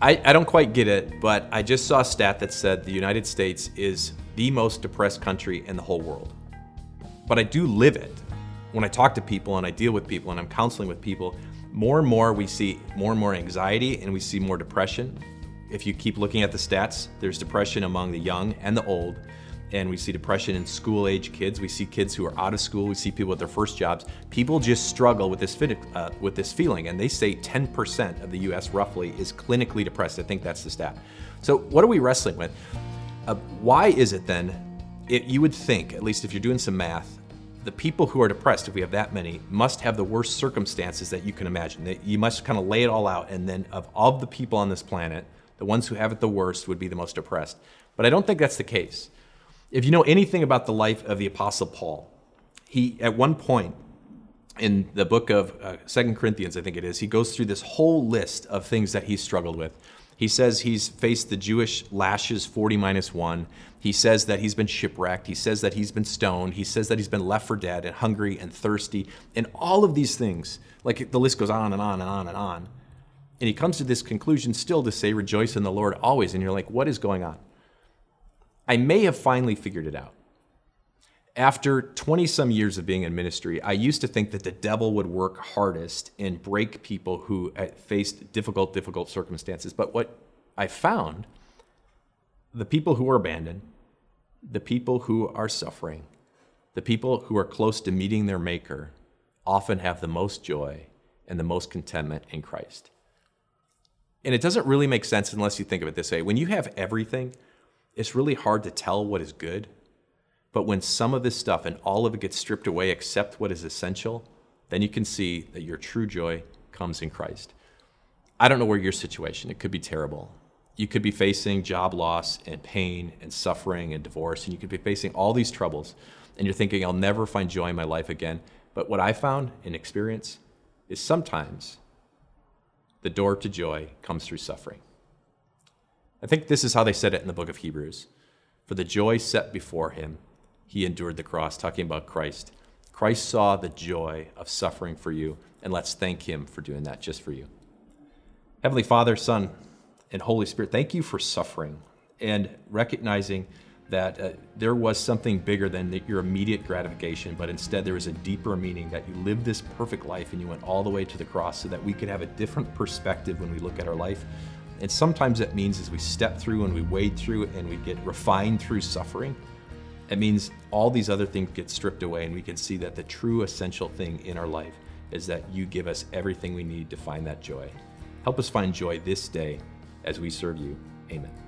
I, I don't quite get it, but I just saw a stat that said the United States is the most depressed country in the whole world. But I do live it. When I talk to people and I deal with people and I'm counseling with people, more and more we see more and more anxiety and we see more depression. If you keep looking at the stats, there's depression among the young and the old and we see depression in school age kids. We see kids who are out of school. We see people with their first jobs. People just struggle with this uh, with this feeling, and they say 10% of the U.S. roughly is clinically depressed. I think that's the stat. So what are we wrestling with? Uh, why is it then? It, you would think, at least if you're doing some math, the people who are depressed, if we have that many, must have the worst circumstances that you can imagine. You must kind of lay it all out, and then of all the people on this planet, the ones who have it the worst would be the most depressed. But I don't think that's the case. If you know anything about the life of the Apostle Paul, he, at one point in the book of uh, Second Corinthians, I think it is, he goes through this whole list of things that he struggled with. He says he's faced the Jewish lashes 40 minus 1. He says that he's been shipwrecked. He says that he's been stoned. He says that he's been left for dead and hungry and thirsty. And all of these things, like the list goes on and on and on and on. And he comes to this conclusion still to say, Rejoice in the Lord always. And you're like, What is going on? I may have finally figured it out. After 20 some years of being in ministry, I used to think that the devil would work hardest and break people who uh, faced difficult, difficult circumstances. But what I found the people who are abandoned, the people who are suffering, the people who are close to meeting their Maker often have the most joy and the most contentment in Christ. And it doesn't really make sense unless you think of it this way. When you have everything, it's really hard to tell what is good. But when some of this stuff and all of it gets stripped away except what is essential, then you can see that your true joy comes in Christ. I don't know where your situation, it could be terrible. You could be facing job loss and pain and suffering and divorce, and you could be facing all these troubles, and you're thinking, I'll never find joy in my life again. But what I found in experience is sometimes the door to joy comes through suffering. I think this is how they said it in the book of Hebrews. For the joy set before him, he endured the cross, talking about Christ. Christ saw the joy of suffering for you, and let's thank him for doing that just for you. Heavenly Father, Son, and Holy Spirit, thank you for suffering and recognizing that uh, there was something bigger than the, your immediate gratification, but instead there was a deeper meaning that you lived this perfect life and you went all the way to the cross so that we could have a different perspective when we look at our life and sometimes that means as we step through and we wade through and we get refined through suffering, it means all these other things get stripped away and we can see that the true essential thing in our life is that you give us everything we need to find that joy. Help us find joy this day as we serve you. Amen.